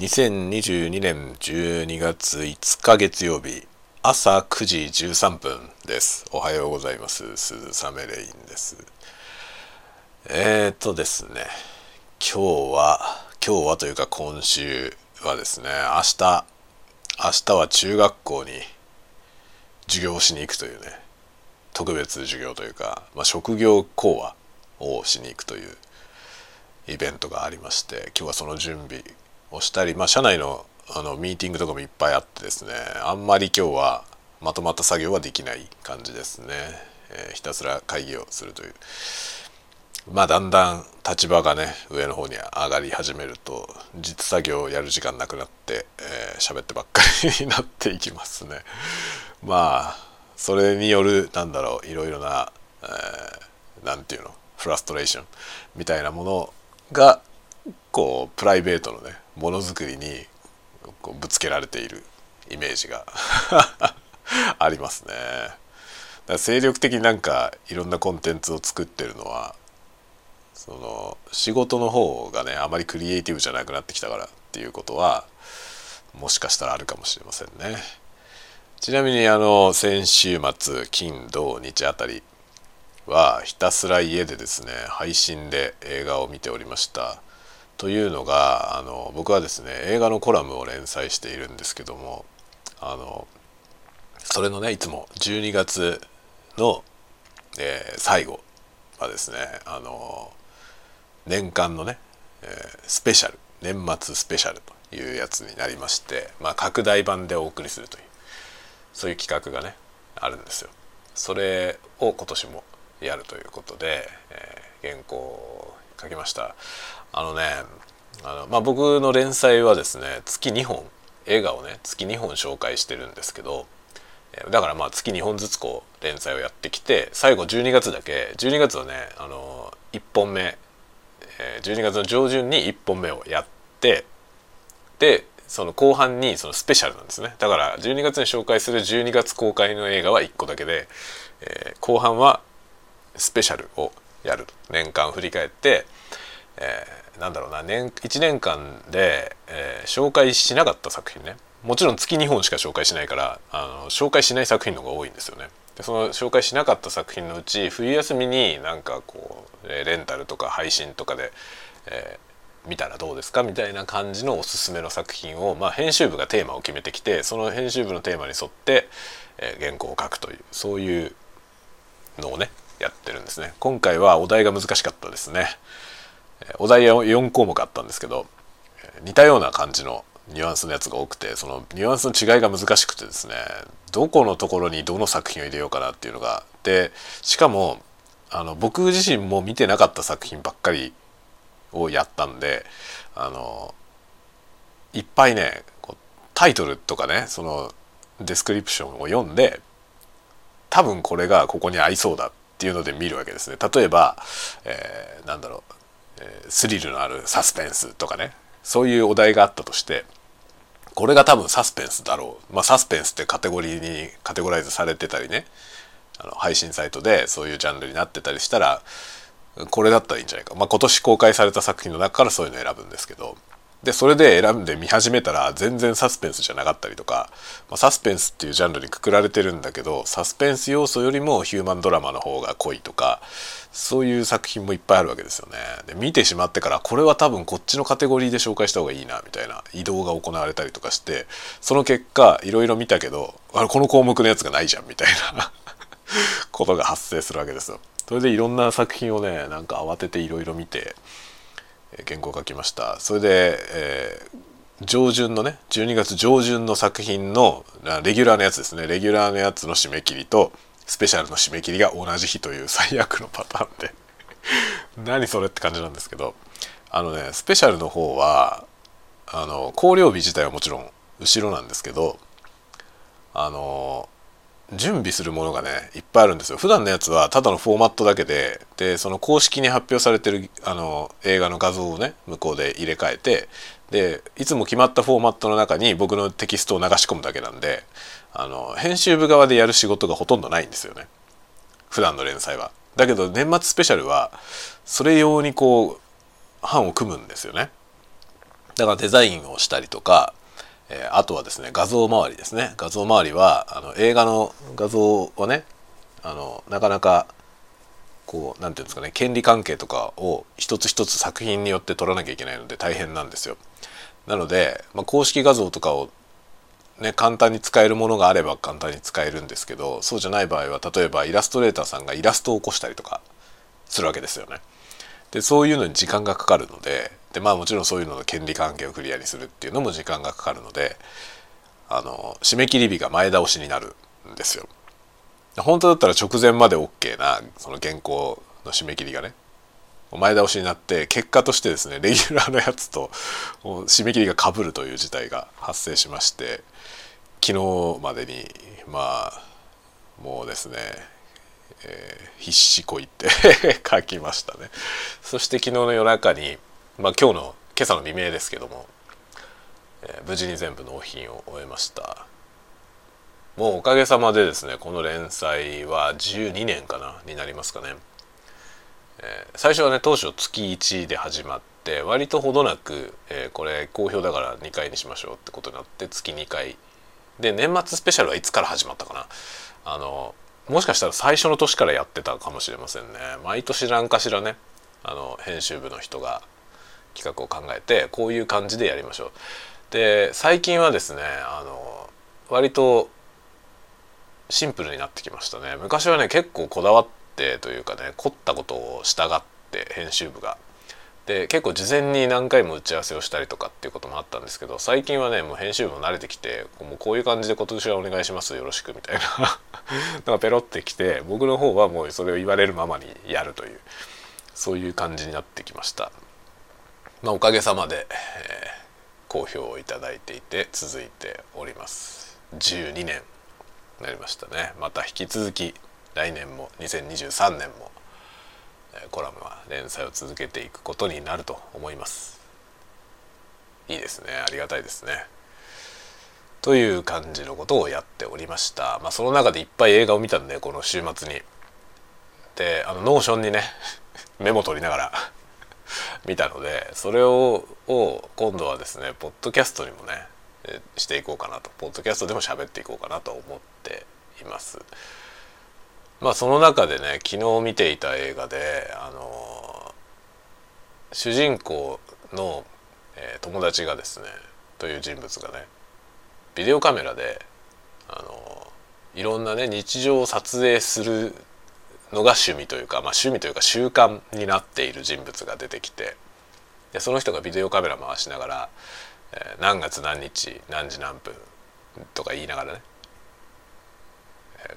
2022年12月5日月曜日朝9時13分です。おはようございます。鈴雨レインです。えーとですね今日は今日はというか今週はですね明日明日は中学校に授業をしに行くというね特別授業というか、まあ、職業講話をしに行くというイベントがありまして今日はその準備をしたり、まあ、社内のあのミーティングとかもいっぱいあってですねあんまり今日はまとまった作業はできない感じですね、えー、ひたすら会議をするという。まあだんだん立場がね上の方に上がり始めると実作業をやる時間なくなって喋、えー、ってばっかりになっていきますね。まあそれによるなんだろういろいろな何、えー、て言うのフラストレーションみたいなものがこうプライベートのねものづくりにこうぶつけられているイメージが ありますね。だから精力的になんかいろんなコンテンツを作ってるのはその仕事の方がねあまりクリエイティブじゃなくなってきたからっていうことはもしかしたらあるかもしれませんね。ちなみにあの先週末金土日あたりはひたすら家でですね配信で映画を見ておりました。というのがあの僕はですね映画のコラムを連載しているんですけどもあのそれのねいつも12月の、えー、最後はですねあの年間のね、えー、スペシャル年末スペシャルというやつになりまして、まあ、拡大版でお送りするというそういう企画がねあるんですよ。それを今年もやるということで、えー、原稿を書きましたあのねあの、まあ、僕の連載はですね月2本映画をね月2本紹介してるんですけどだからまあ月2本ずつこう連載をやってきて最後12月だけ12月はねあの1本目12月の上旬に1本目をやってでその後半にそのスペシャルなんですね。だから12月に紹介する12月公開の映画は1個だけで、えー、後半はスペシャルをやる。年間振り返って、えー、なんだろうな年1年間で、えー、紹介しなかった作品ね。もちろん月2本しか紹介しないからあの紹介しない作品の方が多いんですよね。でその紹介しなかった作品のうち冬休みになんかこうレンタルとか配信とかで、えー、見たらどうですか？みたいな感じのおすすめの作品を、まあ、編集部がテーマを決めてきてその編集部のテーマに沿って、えー、原稿を書くというそういうのをねやってるんですね。今回はお題が難しかったですね。お題は4項目あったんですけど似たような感じのニュアンスのやつが多くてそのニュアンスの違いが難しくてですねどこのところにどの作品を入れようかなっていうのがでしかもあの僕自身も見てなかった作品ばっかりをやったんであのいっぱいねタイトルとかねその description を読んで多分これがここに合いそうだっていうので見るわけですね。例えば、えー、なんだろう、スリルのあるサスペンスとかね。そういうお題があったとしてこれが多分サスペンスだろう。まあサスペンスってカテゴリーにカテゴライズされてたりね。あの配信サイトでそういうジャンルになってたりしたらこれだったらいいんじゃないか、まあ、今年公開された作品の中からそういうの選ぶんですけどでそれで選んで見始めたら全然サスペンスじゃなかったりとか、まあ、サスペンスっていうジャンルにくくられてるんだけどサスペンス要素よりもヒューマンドラマの方が濃いとかそういう作品もいっぱいあるわけですよね。で見てしまってからこれは多分こっちのカテゴリーで紹介した方がいいなみたいな移動が行われたりとかしてその結果いろいろ見たけどあれこの項目のやつがないじゃんみたいな ことが発生するわけですよ。それでいろんな作品をねなんか慌てていろいろ見て原稿を書きました。それで、えー、上旬のね12月上旬の作品のレギュラーのやつですね。レギュラーのやつの締め切りとスペシャルの締め切りが同じ日という最悪のパターンで。何それって感じなんですけどあのねスペシャルの方はあの考慮日自体はもちろん後ろなんですけどあの準備するものがねいっぱいあるんですよ普段のやつはただのフォーマットだけででその公式に発表されてるあの映画の画像をね向こうで入れ替えてでいつも決まったフォーマットの中に僕のテキストを流し込むだけなんであの編集部側でやる仕事がほとんどないんですよね普段の連載は。だけど年末スペシャルはそれ用にこう版を組むんですよね。だからデザインをしたりとか、えー、あとはですね画像周りですね画像周りはあの映画の画像をねあのなかなかこう何て言うんですかね権利関係とかを一つ一つ作品によって取らなきゃいけないので大変なんですよ。なので、まあ、公式画像とかをね簡単に使えるものがあれば簡単に使えるんですけどそうじゃない場合は例えばイラストレーターさんがイラストを起こしたりとかするわけですよね。でそういうのに時間がかかるのででまあもちろんそういうのの権利関係をクリアにするっていうのも時間がかかるのであの締め切り日が前倒しになるんですよ。本当だったら直前まで OK なその原稿の締め切りがね前倒しになって結果としてですねレギュラーのやつと締め切りがかぶるという事態が発生しまして昨日までにまあもうですね、えー、必死こいて 書きましたね。そして昨日の夜中にまあ今日の今朝の未明ですけども、えー、無事に全部納品を終えました。もうおかげさまでですねこの連載は12年かなになりますかね、えー、最初はね当初月1で始まって割とほどなく、えー、これ好評だから2回にしましょうってことになって月2回。で年末スペシャルはいつから始まったかな。あのもしかしたら最初の年からやってたかもしれませんね。毎年何かしらねあの編集部の人が企画を考えてこういう感じでやりましょう。で最近はですねあの割とシンプルになってきましたね。昔はね結構こだわってというかね凝ったことを従って編集部が。で結構事前に何回も打ち合わせをしたりとかっていうこともあったんですけど最近はねもう編集部も慣れてきてもうこういう感じで今年はお願いしますよろしくみたいな。のがペロってきて僕の方はもうそれを言われるままにやるというそういう感じになってきました。まあ、おかげさまで、えー、好評をいただいていて続いております。12年なりましたね。また引き続き来年も2023年もコラムは連載を続けていくことになると思います。いいですね。ありがたいですね。という感じのことをやっておりました。まあその中でいっぱい映画を見たんでこの週末に。であの Notion にね メモ取りながら 見たのでそれをを今度はですねポッドキャストにもねしていこうかなと。ポッドキャストでも喋っていこうかなと思っています。まあその中でね昨日見ていた映画であの主人公の、えー、友達がですねという人物がねビデオカメラであのいろんなね日常を撮影するのが趣味というか、まあ、趣味というか習慣になっている人物が出てきてでその人がビデオカメラ回しながら、えー、何月何日何時何分とか言いながらね、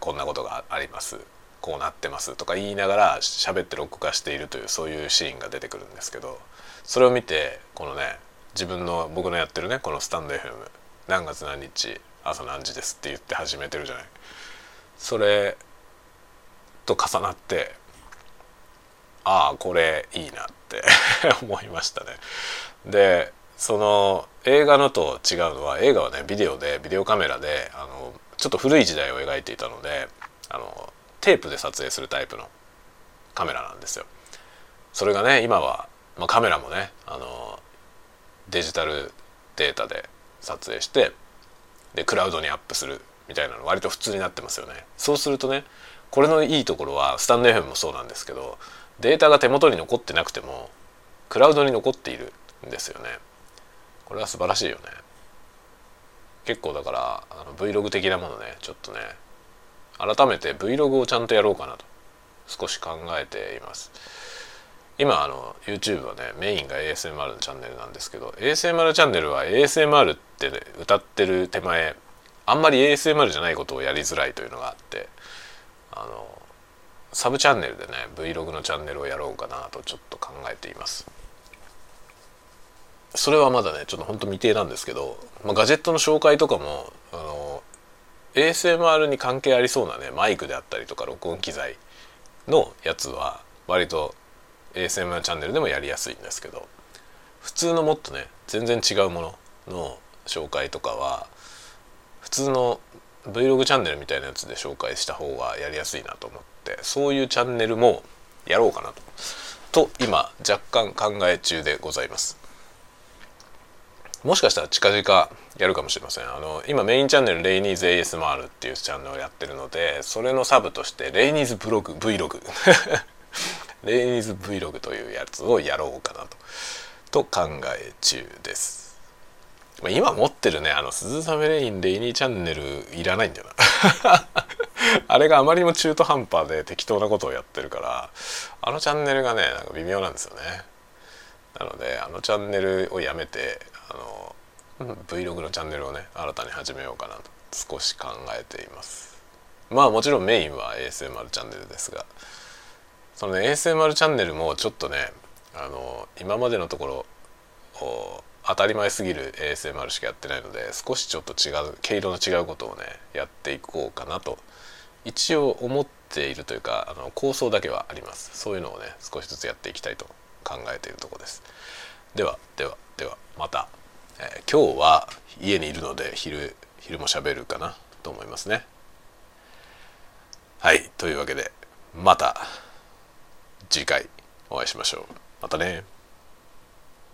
こんなことがあります。こうなってます。とか言いながら喋って録画しているというそういうシーンが出てくるんですけどそれを見てこのね自分の僕のやってるねこのスタンド FM 何月何日朝何時ですって言って始めてるじゃない。それと重なってああこれいいなって 思いましたね。でその映画のと違うのは映画はねビデオでビデオカメラであのちょっと古い時代を描いていたのであのテープで撮影するタイプのカメラなんですよ。それがね今は、まあ、カメラもねあのデジタルデータで撮影してでクラウドにアップするみたいなの割と普通になってますよね。そうするとねこれのいいところはスタンド FM もそうなんですけどデータが手元に残ってなくてもクラウドに残っているんですよねこれは素晴らしいよね結構だからあの Vlog 的なものねちょっとね改めて Vlog をちゃんとやろうかなと少し考えています。今あの YouTube はねメインが ASMR のチャンネルなんですけど ASMR チャンネルは ASMR って、ね、歌ってる手前あんまり ASMR じゃないことをやりづらいというのがあってあのサブチャンネルでね Vlog のチャンネルをやろうかなとちょっと考えています。それはまだねちょっとほんと未定なんですけど、まあ、ガジェットの紹介とかもあの ASMR に関係ありそうなねマイクであったりとか録音機材のやつは割と ASMR チャンネルでもやりやすいんですけど普通のもっとね全然違うものの紹介とかは普通の Vlog チャンネルみたいなやつで紹介した方がやりやすいなと思ってそういうチャンネルもやろうかなとと今若干考え中でございます。もしかしたら近々やるかもしれません。あの今メインチャンネルレイニーズ ASMR っていうチャンネルをやってるのでそれのサブとしてレイニーズブログ Vlog レイニーズ Vlog というやつをやろうかなと。と考え中です。今持ってるねあの鈴雨レインレイニーチャンネルいらないんだよな。あれがあまりにも中途半端で適当なことをやってるからあのチャンネルがねなんか微妙なんですよね。なのであのチャンネルをやめてあの Vlog のチャンネルをね新たに始めようかなと少し考えています。まあもちろんメインは ASMR チャンネルですがその、ね、ASMR チャンネルもちょっとねあの今までのところ当たり前すぎる ASMR しかやってないので少しちょっと違う毛色の違うことをねやっていこうかなと一応思っているというかあの構想だけはあります。そういうのをね少しずつやっていきたいと考えているとこです。ではではではまた、えー、今日は家にいるので昼昼も喋るかなと思いますね。はいというわけでまた次回お会いしましょう。またね。